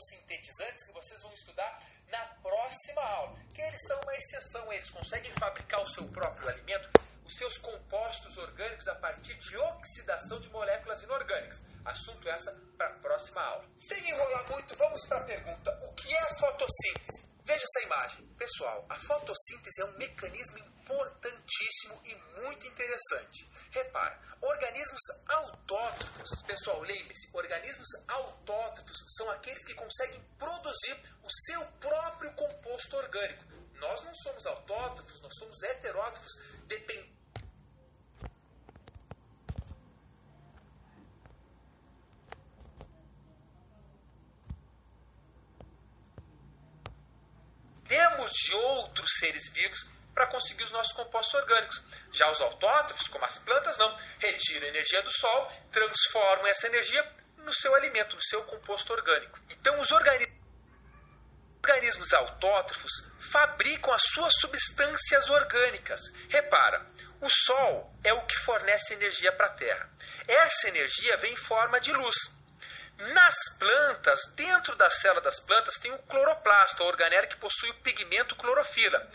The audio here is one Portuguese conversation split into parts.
fotossintetizantes que vocês vão estudar na próxima aula. Que eles são uma exceção, eles conseguem fabricar o seu próprio alimento, os seus compostos orgânicos a partir de oxidação de moléculas inorgânicas. Assunto essa para a próxima aula. Sem enrolar muito, vamos para a pergunta: o que é a fotossíntese? Veja essa imagem. Pessoal, a fotossíntese é um mecanismo importantíssimo e muito interessante. Repare, organismos autótrofos, pessoal, lembre-se, organismos autótrofos são aqueles que conseguem produzir o seu próprio composto orgânico. Nós não somos autótrofos, nós somos heterótrofos, dependendo dependemos de outros seres vivos para conseguir os nossos compostos orgânicos. Já os autótrofos, como as plantas, não. Retiram energia do sol, transformam essa energia no seu alimento, no seu composto orgânico. Então, os organismos autótrofos fabricam as suas substâncias orgânicas. Repara, o Sol é o que fornece energia para a Terra. Essa energia vem em forma de luz. Nas plantas, dentro da célula das plantas, tem o cloroplasto, a organela que possui o pigmento clorofila.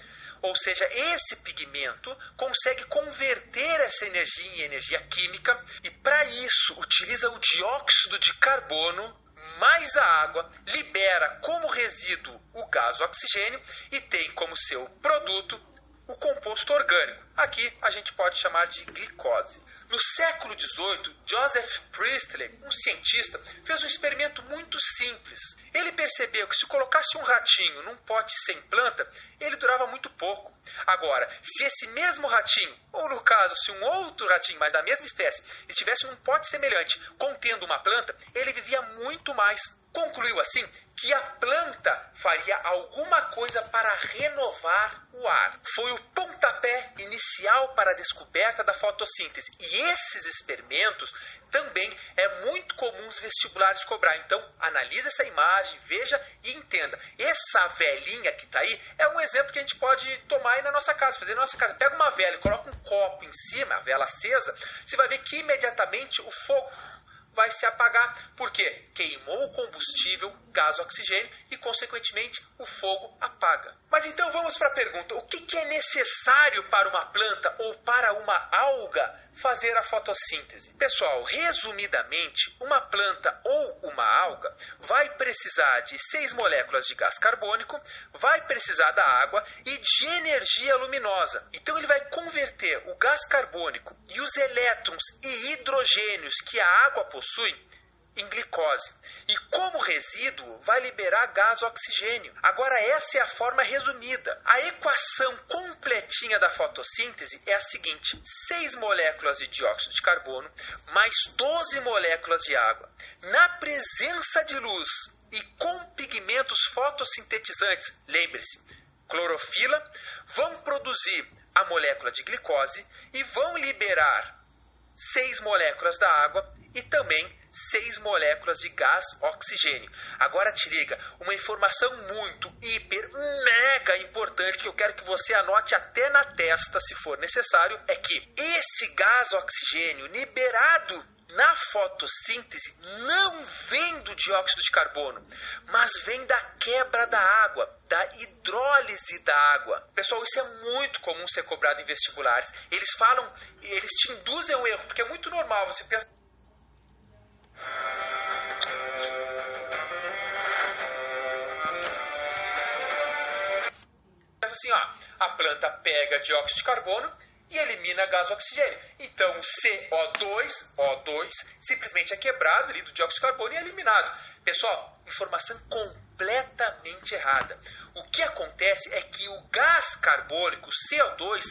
Ou seja, esse pigmento consegue converter essa energia em energia química e, para isso, utiliza o dióxido de carbono mais a água, libera como resíduo o gás oxigênio e tem como seu produto o composto orgânico. Aqui a gente pode chamar de glicose. No século XVIII, Joseph Priestley, um cientista, fez um experimento muito simples. Ele percebeu que se colocasse um ratinho num pote sem planta, ele durava muito pouco. Agora, se esse mesmo ratinho, ou no caso, se um outro ratinho, mas da mesma espécie, estivesse num pote semelhante contendo uma planta, ele vivia muito mais. Concluiu assim que a planta faria alguma coisa para renovar o ar. Foi o pontapé inicial para a descoberta da fotossíntese. E esses experimentos também é muito comum os vestibulares cobrar. Então, analise essa imagem, veja e entenda. Essa velhinha que está aí é um exemplo que a gente pode tomar aí na nossa casa, fazer na nossa casa. Pega uma vela e coloca um copo em cima, a vela acesa, você vai ver que imediatamente o fogo vai se apagar, porque queimou o combustível, gás oxigênio, e, consequentemente, o fogo apaga. Mas então vamos para a pergunta: o que, que é necessário para uma planta ou para uma alga fazer a fotossíntese? Pessoal, resumidamente, uma planta ou uma alga vai precisar de seis moléculas de gás carbônico, vai precisar da água e de energia luminosa. Então ele vai converter o gás carbônico e os elétrons e hidrogênios que a água possui em glicose. E como resíduo, vai liberar gás oxigênio. Agora, essa é a forma resumida. A equação completinha da fotossíntese é a seguinte: 6 moléculas de dióxido de carbono mais 12 moléculas de água. Na presença de luz e com pigmentos fotossintetizantes, lembre-se, clorofila, vão produzir a molécula de glicose e vão liberar 6 moléculas da água e também 6 moléculas de gás oxigênio. Agora te liga, uma informação muito, hiper, mega importante que eu quero que você anote até na testa, se for necessário, é que esse gás oxigênio liberado na fotossíntese não vem do dióxido de carbono, mas vem da quebra da água, da hidrólise da água. Pessoal, isso é muito comum ser cobrado em vestibulares. Eles falam, eles te induzem ao erro, porque é muito normal você pensar assim, ó, a planta pega dióxido de carbono e elimina gás oxigênio. Então, o CO2, O2, simplesmente é quebrado ali do dióxido de carbono e é eliminado. Pessoal, informação completamente errada. O que acontece é que o gás carbônico, o CO2,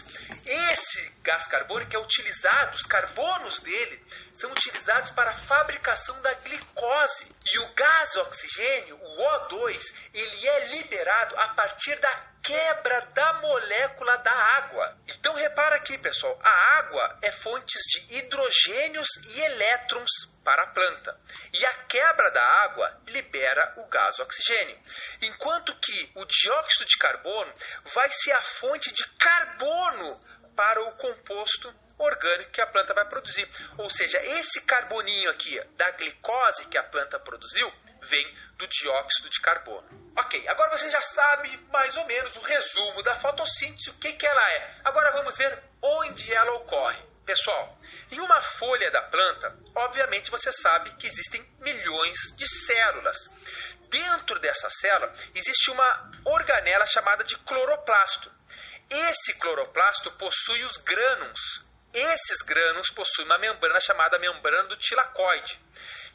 esse gás carbônico é utilizado, os carbonos dele são utilizados para a fabricação da glicose. E o gás oxigênio, o O2, ele é liberado a partir da quebra da molécula da água. Então repara aqui, pessoal, a água é fonte de hidrogênios e elétrons para a planta. E a quebra da água libera o gás oxigênio. Enquanto que o dióxido de carbono vai ser a fonte de carbono para o composto orgânico que a planta vai produzir. Ou seja, esse carboninho aqui da glicose que a planta produziu vem do dióxido de carbono. Ok, agora você já sabe mais ou menos o resumo da fotossíntese, o que, que ela é. Agora vamos ver onde ela ocorre. Pessoal, em uma folha da planta, obviamente você sabe que existem milhões de células. Dentro dessa célula existe uma organela chamada de cloroplasto. Esse cloroplasto possui os grânulos. Esses grânulos possuem uma membrana chamada membrana do tilacoide.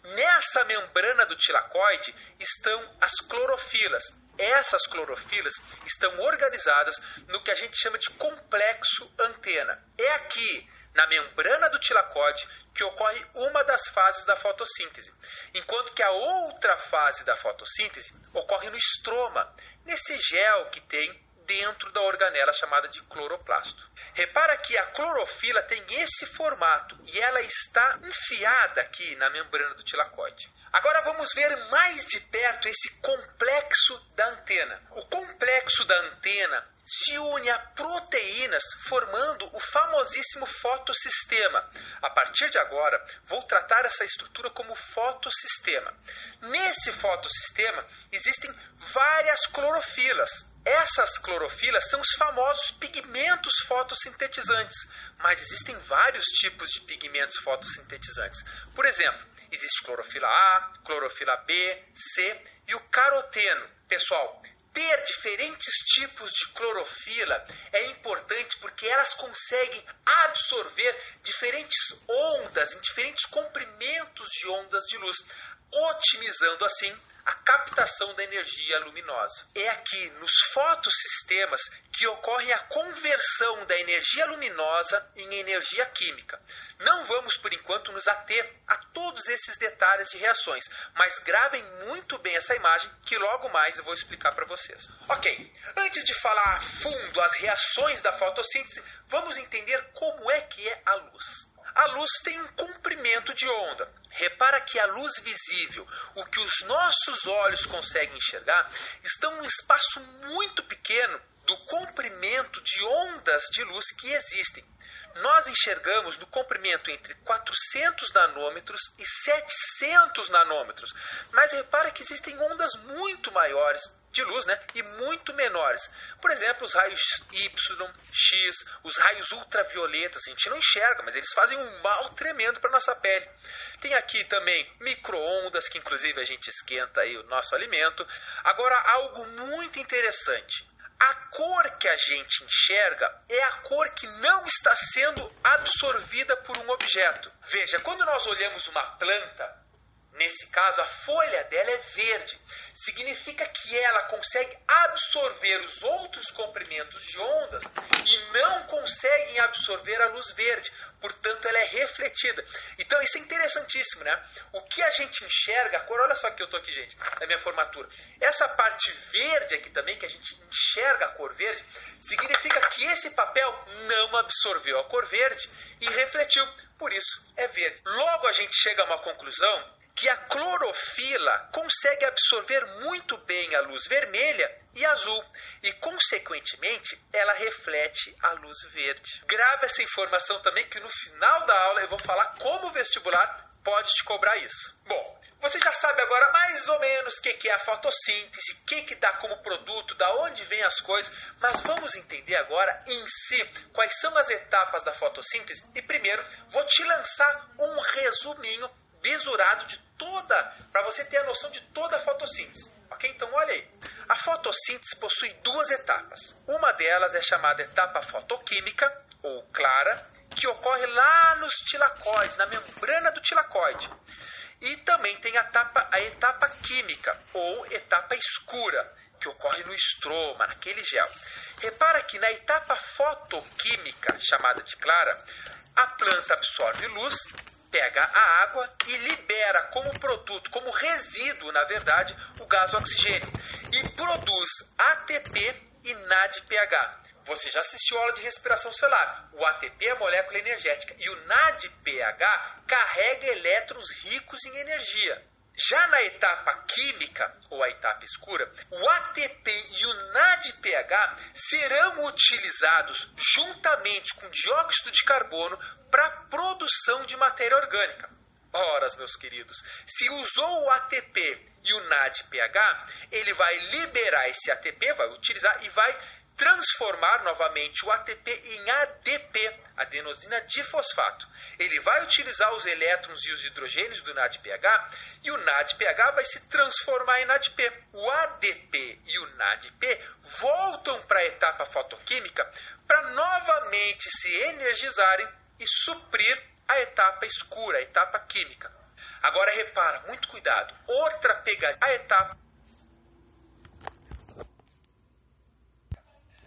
Nessa membrana do tilacoide estão as clorofilas. Essas clorofilas estão organizadas no que a gente chama de complexo antena. É aqui, na membrana do tilacoide, que ocorre uma das fases da fotossíntese, enquanto que a outra fase da fotossíntese ocorre no estroma, nesse gel que tem dentro da organela chamada de cloroplasto. Repara que a clorofila tem esse formato e ela está enfiada aqui na membrana do tilacoide. Agora vamos ver mais de perto esse complexo da antena. O complexo da antena se une a proteínas formando o famosíssimo fotossistema. A partir de agora, vou tratar essa estrutura como fotossistema. Nesse fotossistema existem várias clorofilas. Essas clorofilas são os famosos pigmentos fotossintetizantes, mas existem vários tipos de pigmentos fotossintetizantes. Por exemplo, existe clorofila A, clorofila B, C e o caroteno. Pessoal, ter diferentes tipos de clorofila é importante porque elas conseguem absorver diferentes ondas em diferentes comprimentos de ondas de luz, otimizando assim a captação da energia luminosa. É aqui nos fotossistemas que ocorre a conversão da energia luminosa em energia química. Não vamos por enquanto nos ater a todos esses detalhes de reações, mas gravem muito bem essa imagem que logo mais eu vou explicar para vocês. OK. Antes de falar a fundo as reações da fotossíntese, vamos entender como é que é a luz. A luz tem um comprimento de onda. Repara que a luz visível, o que os nossos olhos conseguem enxergar, está um espaço muito pequeno do comprimento de ondas de luz que existem. Nós enxergamos no comprimento entre 400 nanômetros e 700 nanômetros, mas repara que existem ondas muito maiores de luz, né? E muito menores. Por exemplo, os raios Y, X, os raios ultravioletas, a gente não enxerga, mas eles fazem um mal tremendo para nossa pele. Tem aqui também microondas, que inclusive a gente esquenta aí o nosso alimento. Agora, algo muito interessante. A cor que a gente enxerga é a cor que não está sendo absorvida por um objeto. Veja, quando nós olhamos uma planta, Nesse caso, a folha dela é verde. Significa que ela consegue absorver os outros comprimentos de ondas e não conseguem absorver a luz verde. Portanto, ela é refletida. Então, isso é interessantíssimo, né? O que a gente enxerga, a cor, olha só que eu estou aqui, gente, na minha formatura. Essa parte verde aqui também, que a gente enxerga a cor verde, significa que esse papel não absorveu a cor verde e refletiu. Por isso, é verde. Logo, a gente chega a uma conclusão que a clorofila consegue absorver muito bem a luz vermelha e azul e, consequentemente, ela reflete a luz verde. Grave essa informação também que no final da aula eu vou falar como o vestibular pode te cobrar isso. Bom, você já sabe agora mais ou menos o que é a fotossíntese, o que, que dá como produto, da onde vêm as coisas, mas vamos entender agora em si quais são as etapas da fotossíntese e primeiro vou te lançar um resuminho besurado de toda, para você ter a noção de toda a fotossíntese. Ok? Então, olha aí. A fotossíntese possui duas etapas. Uma delas é chamada etapa fotoquímica, ou clara, que ocorre lá nos tilacoides, na membrana do tilacoide. E também tem a etapa, a etapa química, ou etapa escura, que ocorre no estroma, naquele gel. Repara que na etapa fotoquímica, chamada de clara, a planta absorve luz pega a água e libera como produto, como resíduo, na verdade, o gás oxigênio e produz ATP e NADPH. Você já assistiu a aula de respiração celular. O ATP é a molécula energética e o NADPH carrega elétrons ricos em energia. Já na etapa química, ou a etapa escura, o ATP e o NADPH serão utilizados juntamente com dióxido de carbono para a produção de matéria orgânica. Ora, meus queridos, se usou o ATP e o NADPH, ele vai liberar esse ATP, vai utilizar e vai transformar novamente o ATP em ADP, adenosina difosfato. Ele vai utilizar os elétrons e os hidrogênios do NADPH e o NADPH vai se transformar em ADP. O ADP e o NADP voltam para a etapa fotoquímica para novamente se energizarem e suprir a etapa escura, a etapa química. Agora repara, muito cuidado. Outra pegadinha, a etapa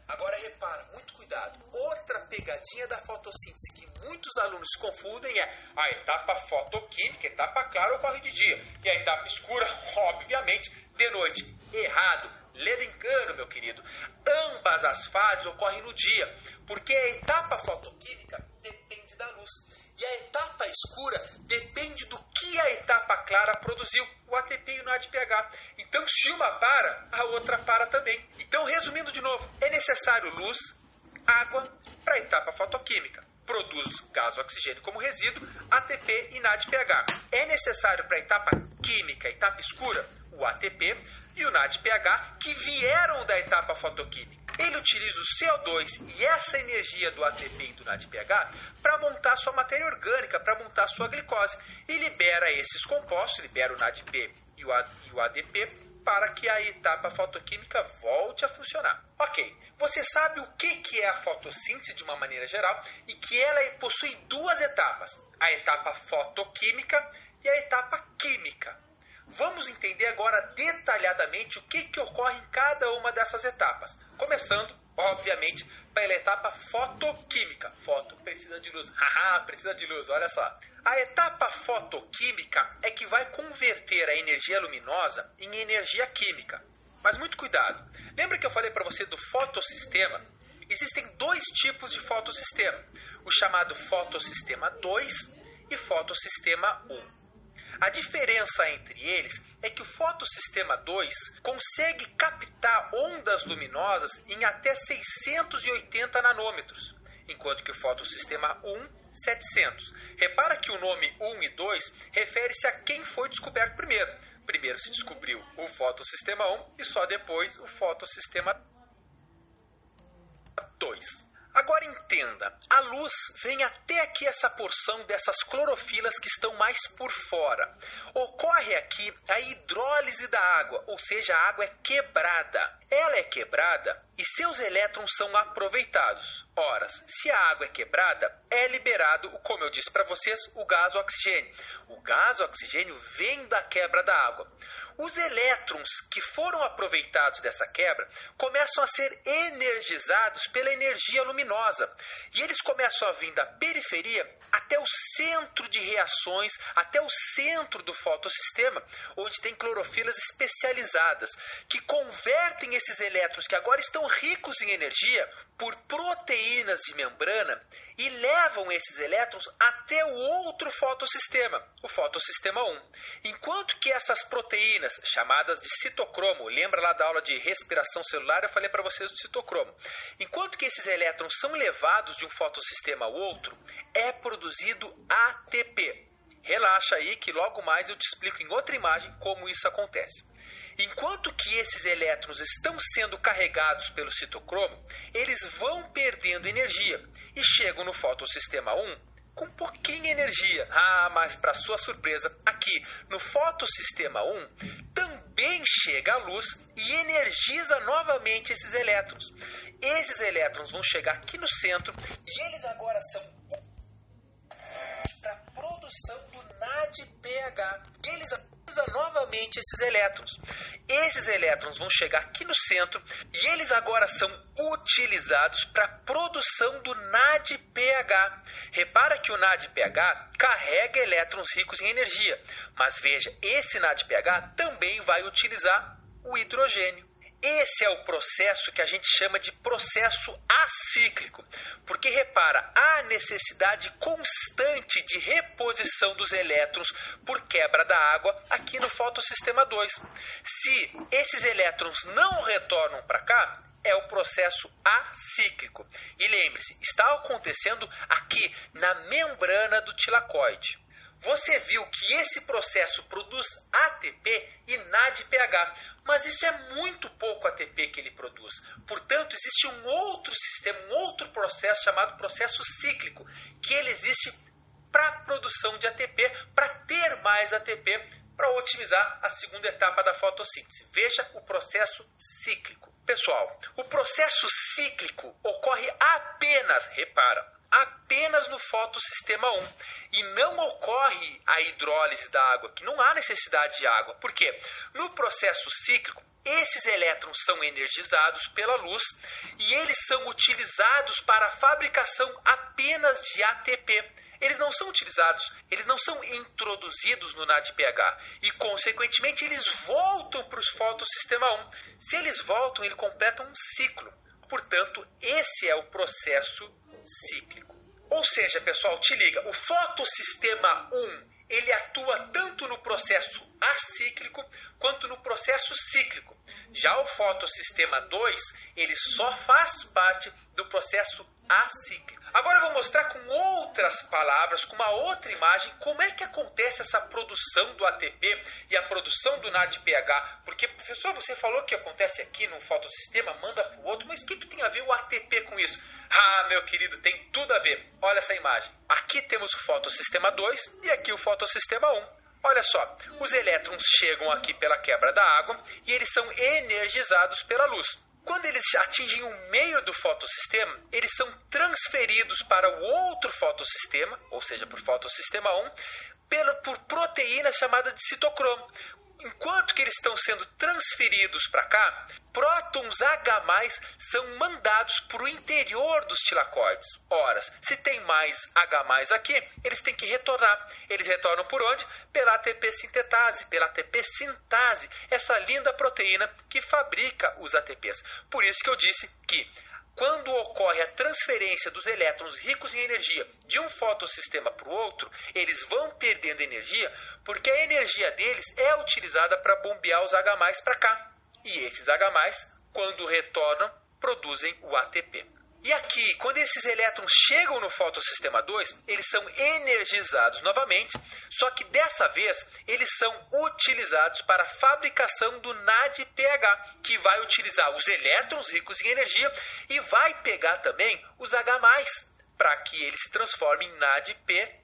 Agora repara, muito cuidado. Outra pegadinha da fotossíntese que muitos alunos confundem é a etapa fotoquímica, etapa clara ocorre de dia, e a etapa escura, obviamente, de noite. Errado. Leva engano, meu querido. Ambas as fases ocorrem no dia, porque a etapa fotoquímica depende da luz. E a etapa escura depende do que a etapa clara produziu, o ATP e o NADPH. Então, se uma para, a outra para também. Então, resumindo de novo, é necessário luz, água para a etapa fotoquímica. Produz gás oxigênio como resíduo, ATP e NADPH. É necessário para a etapa química, etapa escura, o ATP e o NADPH que vieram da etapa fotoquímica. Ele utiliza o CO2 e essa energia do ATP e do NADPH para montar sua matéria orgânica, para montar sua glicose. E libera esses compostos, libera o NADP e o ADP para que a etapa fotoquímica volte a funcionar. Ok, você sabe o que é a fotossíntese de uma maneira geral e que ela possui duas etapas: a etapa fotoquímica e a etapa química. Vamos entender agora detalhadamente o que, que ocorre em cada uma dessas etapas. Começando, obviamente, pela etapa fotoquímica. Foto precisa de luz. Haha, precisa de luz, olha só. A etapa fotoquímica é que vai converter a energia luminosa em energia química. Mas muito cuidado. Lembra que eu falei para você do fotossistema? Existem dois tipos de fotossistema: o chamado fotossistema 2 e fotossistema 1. A diferença entre eles é que o fotossistema 2 consegue captar ondas luminosas em até 680 nanômetros, enquanto que o fotossistema 1 700. Repara que o nome 1 e 2 refere-se a quem foi descoberto primeiro. Primeiro se descobriu o fotossistema 1 e só depois o fotossistema 2. Agora entenda, a luz vem até aqui essa porção dessas clorofilas que estão mais por fora. Ocorre aqui a hidrólise da água, ou seja, a água é quebrada. Ela é quebrada e seus elétrons são aproveitados. Ora, se a água é quebrada, é liberado, como eu disse para vocês, o gás oxigênio. O gás oxigênio vem da quebra da água. Os elétrons que foram aproveitados dessa quebra começam a ser energizados pela energia luminosa e eles começam a vir da periferia até o centro de reações, até o centro do fotossistema, onde tem clorofilas especializadas que convertem esses elétrons que agora estão ricos em energia por proteínas de membrana e levam esses elétrons até o outro fotossistema, o fotossistema 1. Enquanto que essas proteínas, chamadas de citocromo, lembra lá da aula de respiração celular, eu falei para vocês do citocromo. Enquanto que esses elétrons são levados de um fotossistema ao outro, é produzido ATP. Relaxa aí que logo mais eu te explico em outra imagem como isso acontece. Enquanto que esses elétrons estão sendo carregados pelo citocromo, eles vão perdendo energia e chegam no fotossistema 1 com pouquinha energia. Ah, mas para sua surpresa, aqui no fotossistema 1 também chega a luz e energiza novamente esses elétrons. Esses elétrons vão chegar aqui no centro e eles agora são para produção do NADPH. Eles novamente esses elétrons. Esses elétrons vão chegar aqui no centro e eles agora são utilizados para a produção do NADPH. Repara que o NADPH carrega elétrons ricos em energia, mas veja, esse NADPH também vai utilizar o hidrogênio. Esse é o processo que a gente chama de processo acíclico, porque repara, há necessidade constante de reposição dos elétrons por quebra da água aqui no fotossistema 2. Se esses elétrons não retornam para cá, é o processo acíclico. E lembre-se, está acontecendo aqui na membrana do tilacoide. Você viu que esse processo produz ATP e NADPH, mas isso é muito pouco ATP que ele produz. Portanto, existe um outro sistema, um outro processo chamado processo cíclico, que ele existe para produção de ATP, para ter mais ATP, para otimizar a segunda etapa da fotossíntese. Veja o processo cíclico. Pessoal, o processo cíclico ocorre apenas, repara, apenas no fotossistema 1 e não ocorre a hidrólise da água, que não há necessidade de água. Por quê? No processo cíclico, esses elétrons são energizados pela luz e eles são utilizados para a fabricação apenas de ATP. Eles não são utilizados, eles não são introduzidos no NADPH e, consequentemente, eles voltam para o fotossistema 1. Se eles voltam, ele completa um ciclo. Portanto, esse é o processo cíclico. Ou seja, pessoal, te liga, o fotossistema 1 ele atua tanto no processo acíclico quanto no processo cíclico. Já o fotossistema 2, ele só faz parte do processo acíclico. Agora eu vou mostrar com outras palavras, com uma outra imagem, como é que acontece essa produção do ATP e a produção do NADPH. Porque, professor, você falou que acontece aqui num fotossistema, manda para o outro, mas o que, que tem a ver o ATP com isso? Ah, meu querido, tem tudo a ver. Olha essa imagem. Aqui temos o fotossistema 2 e aqui o fotossistema 1. Olha só, os elétrons chegam aqui pela quebra da água e eles são energizados pela luz. Quando eles atingem o meio do fotossistema, eles são transferidos para o outro fotossistema, ou seja, para o fotossistema 1, pela, por proteína chamada de citocromo enquanto que eles estão sendo transferidos para cá, prótons H+, são mandados para o interior dos tilacoides. Ora, se tem mais H+, aqui, eles têm que retornar. Eles retornam por onde? Pela ATP sintetase, pela ATP sintase, essa linda proteína que fabrica os ATPs. Por isso que eu disse que quando ocorre a transferência dos elétrons ricos em energia de um fotossistema para o outro, eles vão perdendo energia porque a energia deles é utilizada para bombear os H+, para cá. E esses H+, quando retornam, produzem o ATP. E aqui, quando esses elétrons chegam no fotossistema 2, eles são energizados novamente, só que dessa vez eles são utilizados para a fabricação do NADPH, que vai utilizar os elétrons ricos em energia e vai pegar também os H+, para que ele se transforme em NADPH.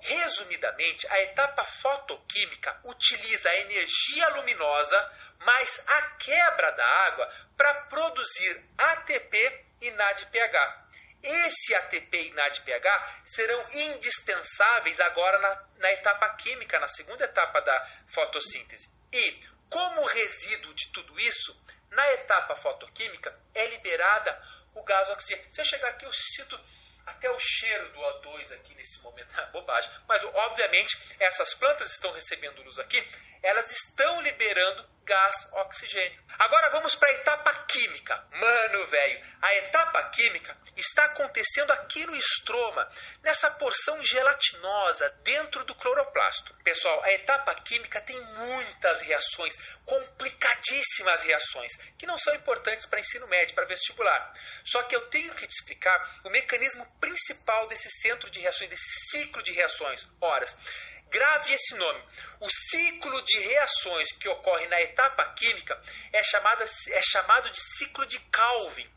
Resumidamente, a etapa fotoquímica utiliza a energia luminosa mais a quebra da água para produzir ATP e NADPH. Esse ATP e NADPH serão indispensáveis agora na, na etapa química, na segunda etapa da fotossíntese. E, como resíduo de tudo isso, na etapa fotoquímica é liberada o gás oxigênio. Se eu chegar aqui, eu cito até o cheiro do O2 aqui nesse momento, é bobagem. Mas, obviamente, essas plantas estão recebendo luz aqui, elas estão liberando gás oxigênio. Agora vamos para a etapa química. Mano, velho, a etapa química está acontecendo aqui no estroma, nessa porção gelatinosa dentro do cloroplasto. Pessoal, a etapa química tem muitas reações, complicadíssimas reações, que não são importantes para ensino médio, para vestibular. Só que eu tenho que te explicar o mecanismo principal desse centro de reações, desse ciclo de reações. Horas. Grave esse nome. O ciclo de reações que ocorre na etapa química é, chamada, é chamado de ciclo de Calvin.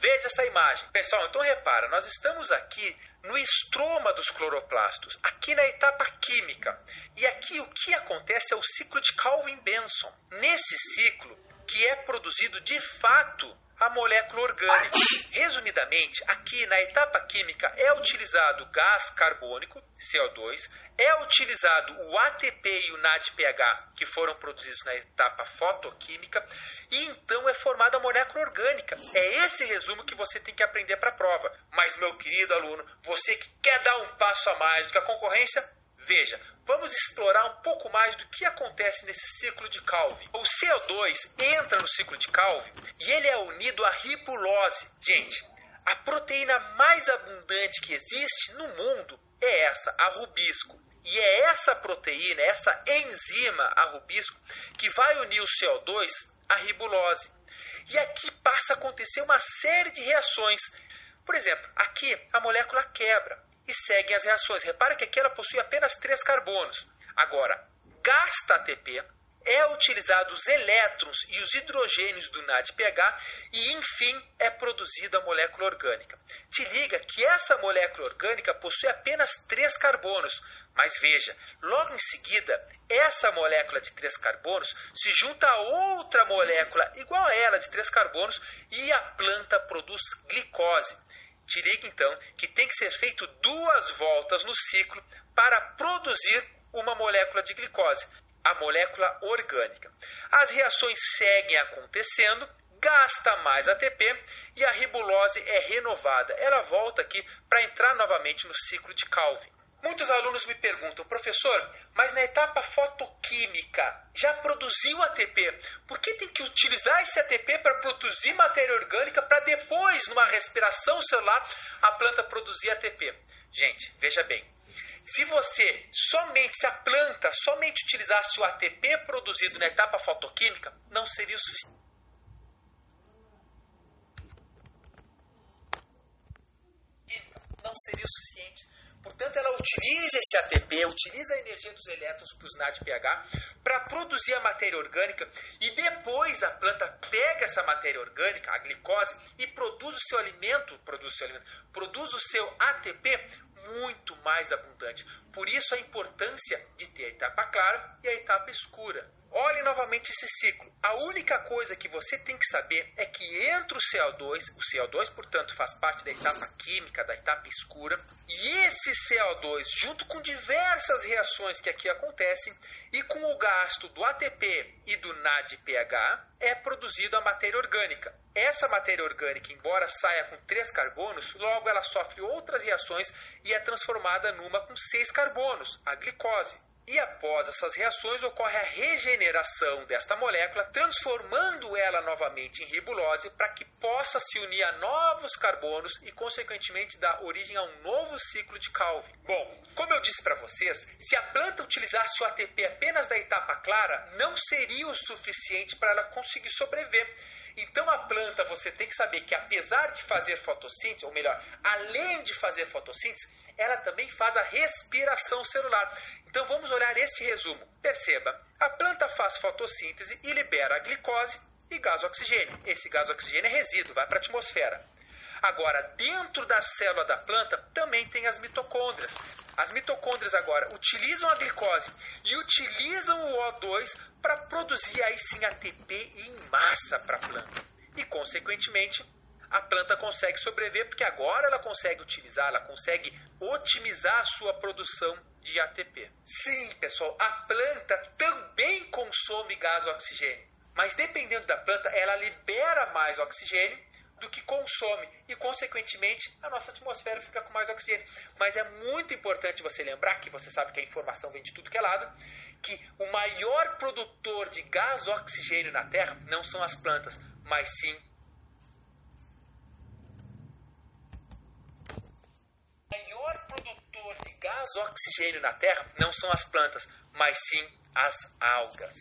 Veja essa imagem. Pessoal, então repara, nós estamos aqui no estroma dos cloroplastos, aqui na etapa química. E aqui o que acontece é o ciclo de Calvin-Benson. Nesse ciclo, que é produzido de fato a molécula orgânica. Resumidamente, aqui na etapa química é utilizado gás carbônico, CO2, é utilizado o ATP e o NADPH, que foram produzidos na etapa fotoquímica, e então é formada a molécula orgânica. É esse resumo que você tem que aprender para a prova. Mas, meu querido aluno, você que quer dar um passo a mais do que a concorrência, veja, vamos explorar um pouco mais do que acontece nesse ciclo de Calvin. O CO2 entra no ciclo de Calvin e ele é unido à ribulose. Gente, a proteína mais abundante que existe no mundo é essa, a rubisco. E é essa proteína, essa enzima, a rubisco, que vai unir o CO2 à ribulose. E aqui passa a acontecer uma série de reações. Por exemplo, aqui a molécula quebra e seguem as reações. Repara que aqui ela possui apenas três carbonos. Agora, gasta ATP, é utilizado os elétrons e os hidrogênios do NADPH e, enfim, é produzida a molécula orgânica. Te liga que essa molécula orgânica possui apenas três carbonos, mas veja, logo em seguida, essa molécula de três carbonos se junta a outra molécula igual a ela de três carbonos e a planta produz glicose. Liga então que tem que ser feito duas voltas no ciclo para produzir uma molécula de glicose a molécula orgânica. As reações seguem acontecendo, gasta mais ATP e a ribulose é renovada. Ela volta aqui para entrar novamente no ciclo de Calvin. Muitos alunos me perguntam, professor, mas na etapa fotoquímica já produziu ATP. Por que tem que utilizar esse ATP para produzir matéria orgânica para depois, numa respiração celular, a planta produzir ATP? Gente, veja bem, se você somente, se a planta somente utilizasse o ATP produzido na etapa fotoquímica, não seria o suficiente. Não seria o suficiente. Portanto, ela utiliza esse ATP, utiliza a energia dos elétrons para os NADPH para produzir a matéria orgânica e depois a planta pega essa matéria orgânica, a glicose, e produz o seu alimento, produz o seu alimento, produz o seu ATP muito mais abundante. Por isso a importância de ter a etapa clara e a etapa escura. Olhe novamente esse ciclo. A única coisa que você tem que saber é que entre o CO2, o CO2, portanto, faz parte da etapa química, da etapa escura, e esse CO2, junto com diversas reações que aqui acontecem, e com o gasto do ATP e do NADPH, é produzido a matéria orgânica. Essa matéria orgânica, embora saia com três carbonos, logo ela sofre outras reações e é transformada numa com seis carbonos, a glicose. E após essas reações ocorre a regeneração desta molécula, transformando ela novamente em ribulose para que possa se unir a novos carbonos e, consequentemente, dar origem a um novo ciclo de Calvin. Bom, como eu disse para vocês, se a planta utilizasse o ATP apenas da etapa clara, não seria o suficiente para ela conseguir sobreviver. Então a planta você tem que saber que apesar de fazer fotossíntese, ou melhor, além de fazer fotossíntese, ela também faz a respiração celular. Então vamos olhar esse resumo. Perceba, a planta faz fotossíntese e libera a glicose e gás oxigênio. Esse gás oxigênio é resíduo, vai para a atmosfera. Agora, dentro da célula da planta também tem as mitocôndrias. As mitocôndrias agora utilizam a glicose e utilizam o O2 para produzir aí sim ATP em massa para a planta. E, consequentemente, a planta consegue sobreviver porque agora ela consegue utilizar, ela consegue otimizar a sua produção de ATP. Sim, pessoal, a planta também consome gás oxigênio, mas dependendo da planta, ela libera mais oxigênio do que consome e, consequentemente, a nossa atmosfera fica com mais oxigênio. Mas é muito importante você lembrar que você sabe que a informação vem de tudo que é lado, que o maior produtor de gás oxigênio na Terra não são as plantas, mas sim maior produtor de gás oxigênio na Terra não são as plantas, mas sim as algas.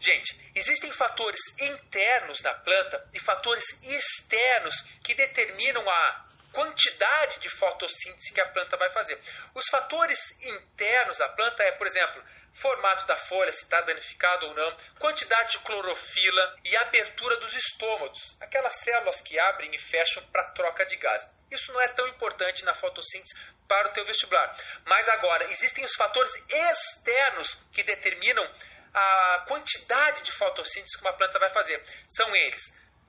Gente, existem fatores internos na planta e fatores externos que determinam a quantidade de fotossíntese que a planta vai fazer. Os fatores internos da planta é, por exemplo, formato da folha, se está danificado ou não, quantidade de clorofila e abertura dos estômatos, aquelas células que abrem e fecham para troca de gás. Isso não é tão importante na fotossíntese para o teu vestibular. Mas agora, existem os fatores externos que determinam a quantidade de fotossíntese que uma planta vai fazer. São eles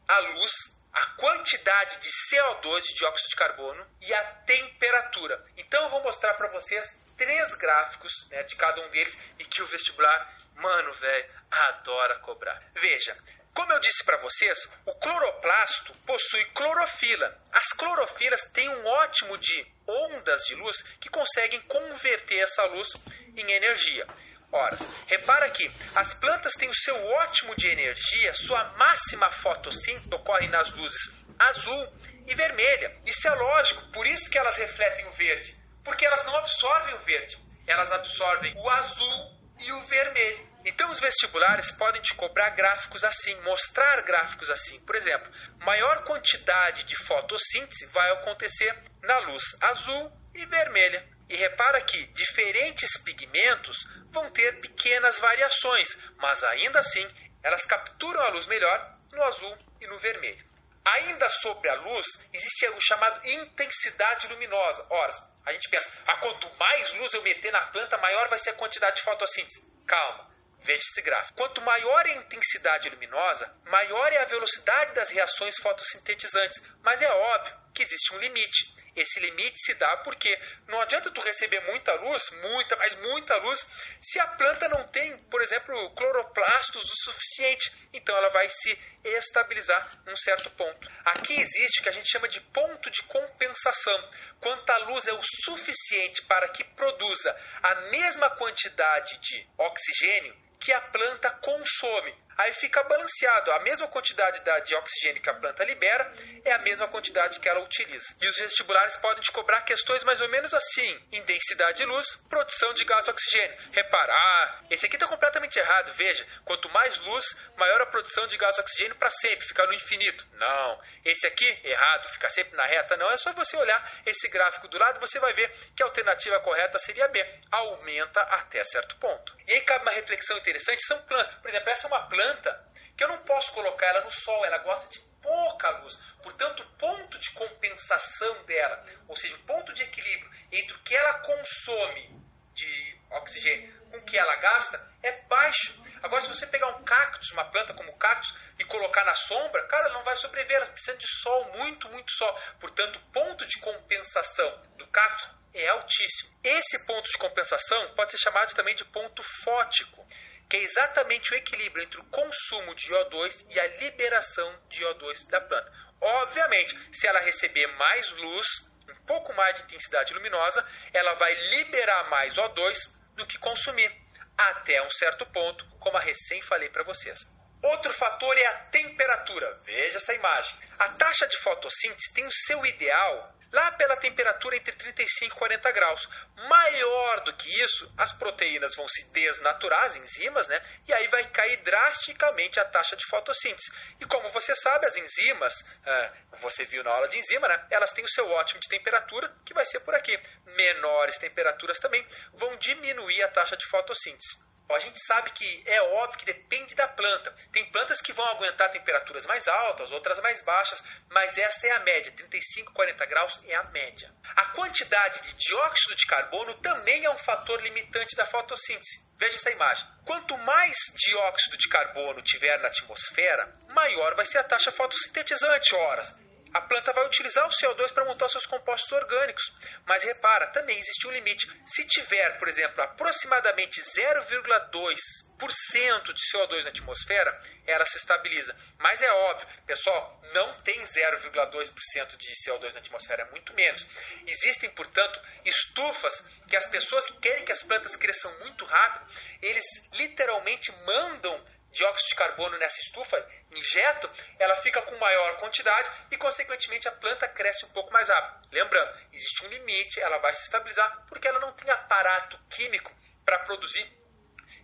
a luz, a quantidade de CO2, de dióxido de carbono e a temperatura. Então eu vou mostrar para vocês três gráficos né, de cada um deles e que o vestibular, mano, velho, adora cobrar. Veja, como eu disse para vocês, o cloroplasto possui clorofila. As clorofilas têm um ótimo de ondas de luz que conseguem converter essa luz em energia. Ora, repara que as plantas têm o seu ótimo de energia, sua máxima fotossíntese ocorre nas luzes azul e vermelha. Isso é lógico, por isso que elas refletem o verde, porque elas não absorvem o verde, elas absorvem o azul e o vermelho. Então, os vestibulares podem te cobrar gráficos assim, mostrar gráficos assim. Por exemplo, maior quantidade de fotossíntese vai acontecer na luz azul e vermelha. E repara que diferentes pigmentos vão ter pequenas variações, mas ainda assim elas capturam a luz melhor no azul e no vermelho. Ainda sobre a luz, existe o chamado intensidade luminosa. Ora, a gente pensa, ah, quanto mais luz eu meter na planta, maior vai ser a quantidade de fotossíntese. Calma, veja esse gráfico. Quanto maior é a intensidade luminosa, maior é a velocidade das reações fotossintetizantes. Mas é óbvio que existe um limite. Esse limite se dá porque não adianta tu receber muita luz, muita, mas muita luz, se a planta não tem, por exemplo, cloroplastos o suficiente. Então ela vai se estabilizar num certo ponto. Aqui existe o que a gente chama de ponto de compensação. Quanto a luz é o suficiente para que produza a mesma quantidade de oxigênio que a planta consome aí fica balanceado. A mesma quantidade de oxigênio que a planta libera é a mesma quantidade que ela utiliza. E os vestibulares podem te cobrar questões mais ou menos assim: intensidade de luz, produção de gás oxigênio. Repara, ah, esse aqui está completamente errado. Veja, quanto mais luz, maior a produção de gás oxigênio para sempre, ficar no infinito. Não, esse aqui, errado, fica sempre na reta. Não, é só você olhar esse gráfico do lado, você vai ver que a alternativa correta seria B, aumenta até certo ponto. E aí cabe uma reflexão interessante: são plantas. Por exemplo, essa é uma planta planta que eu não posso colocar ela no sol, ela gosta de pouca luz. Portanto, o ponto de compensação dela, ou seja, o ponto de equilíbrio entre o que ela consome de oxigênio com o que ela gasta é baixo. Agora, se você pegar um cactus, uma planta como o cactus, e colocar na sombra, cara, ela não vai sobreviver, ela precisa de sol, muito, muito sol. Portanto, o ponto de compensação do cactus é altíssimo. Esse ponto de compensação pode ser chamado também de ponto fótico que é exatamente o equilíbrio entre o consumo de O2 e a liberação de O2 da planta. Obviamente, se ela receber mais luz, um pouco mais de intensidade luminosa, ela vai liberar mais O2 do que consumir, até um certo ponto, como a recém falei para vocês. Outro fator é a temperatura. Veja essa imagem. A taxa de fotossíntese tem o seu ideal lá pela temperatura entre 35 e 40 graus. Maior do que isso, as proteínas vão se desnaturar, as enzimas, né? E aí vai cair drasticamente a taxa de fotossíntese. E como você sabe, as enzimas, ah, você viu na aula de enzima, né? Elas têm o seu ótimo de temperatura, que vai ser por aqui. Menores temperaturas também vão diminuir a taxa de fotossíntese. A gente sabe que é óbvio que depende da planta. Tem plantas que vão aguentar temperaturas mais altas, outras mais baixas, mas essa é a média. 35, 40 graus é a média. A quantidade de dióxido de carbono também é um fator limitante da fotossíntese. Veja essa imagem. Quanto mais dióxido de carbono tiver na atmosfera, maior vai ser a taxa fotossintetizante horas a planta vai utilizar o CO2 para montar seus compostos orgânicos. Mas repara, também existe um limite. Se tiver, por exemplo, aproximadamente 0,2% de CO2 na atmosfera, ela se estabiliza. Mas é óbvio, pessoal, não tem 0,2% de CO2 na atmosfera, é muito menos. Existem, portanto, estufas que as pessoas que querem que as plantas cresçam muito rápido, eles literalmente mandam dióxido de carbono nessa estufa, injeto, ela fica com maior quantidade e, consequentemente, a planta cresce um pouco mais rápido. Lembrando, existe um limite, ela vai se estabilizar porque ela não tem aparato químico para produzir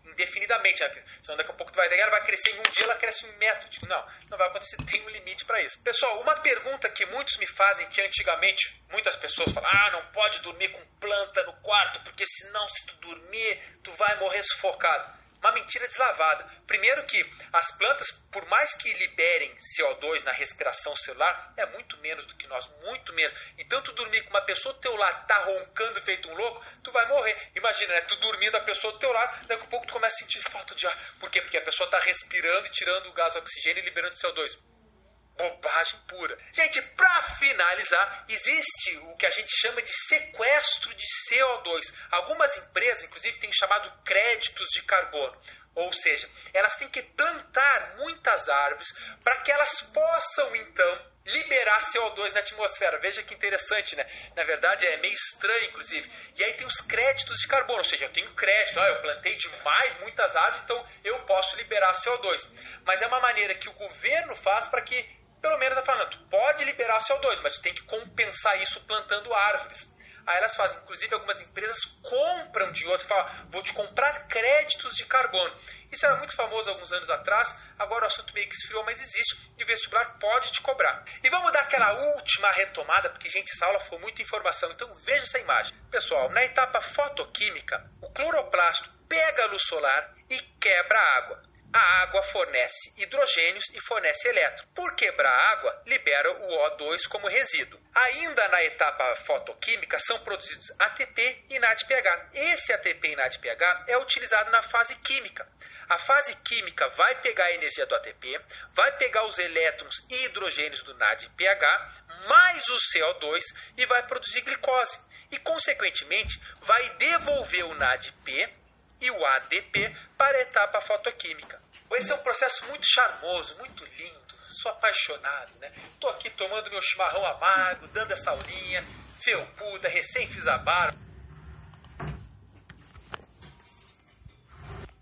indefinidamente. Né? Senão daqui a pouco tu vai ela vai crescer em um dia, ela cresce um metro. Tipo, não, não vai acontecer, tem um limite para isso. Pessoal, uma pergunta que muitos me fazem, que antigamente muitas pessoas falam, ah, não pode dormir com planta no quarto, porque senão se tu dormir, tu vai morrer sufocado uma mentira deslavada. Primeiro que as plantas, por mais que liberem CO2 na respiração celular, é muito menos do que nós, muito menos. Então tu dormir com uma pessoa do teu lado tá roncando feito um louco, tu vai morrer. Imagina, né? Tu dormindo a pessoa do teu lado, daqui a pouco tu começa a sentir falta de ar. Por quê? Porque a pessoa está respirando e tirando o gás oxigênio e liberando CO2 bobagem pura. Gente, para finalizar, existe o que a gente chama de sequestro de CO2. Algumas empresas, inclusive, têm chamado créditos de carbono. Ou seja, elas têm que plantar muitas árvores para que elas possam então liberar CO2 na atmosfera. Veja que interessante, né? Na verdade é meio estranho, inclusive. E aí tem os créditos de carbono, ou seja, eu tenho crédito, ah, eu plantei demais, muitas árvores, então eu posso liberar CO2. Mas é uma maneira que o governo faz para que, pelo menos, está falando, pode liberar CO2, mas tem que compensar isso plantando árvores. Aí elas fazem, inclusive algumas empresas compram de outro, falam, vou te comprar créditos de carbono. Isso era muito famoso alguns anos atrás, agora o assunto meio que esfriou, mas existe, e o vestibular pode te cobrar. E vamos dar aquela última retomada, porque, gente, essa aula foi muita informação, então veja essa imagem. Pessoal, na etapa fotoquímica, o cloroplasto pega a luz solar e quebra a água. A água fornece hidrogênios e fornece elétrons. Por quebrar a água, libera o O2 como resíduo. Ainda na etapa fotoquímica são produzidos ATP e NADPH. Esse ATP e NADPH é utilizado na fase química. A fase química vai pegar a energia do ATP, vai pegar os elétrons e hidrogênios do NADPH, mais o CO2 e vai produzir glicose. E, consequentemente, vai devolver o NADP e o ADP para a etapa fotoquímica. Esse é um processo muito charmoso, muito lindo. Sou apaixonado, né? Estou aqui tomando meu chimarrão amargo, dando essa aulinha, felpuda, recém fiz a barba.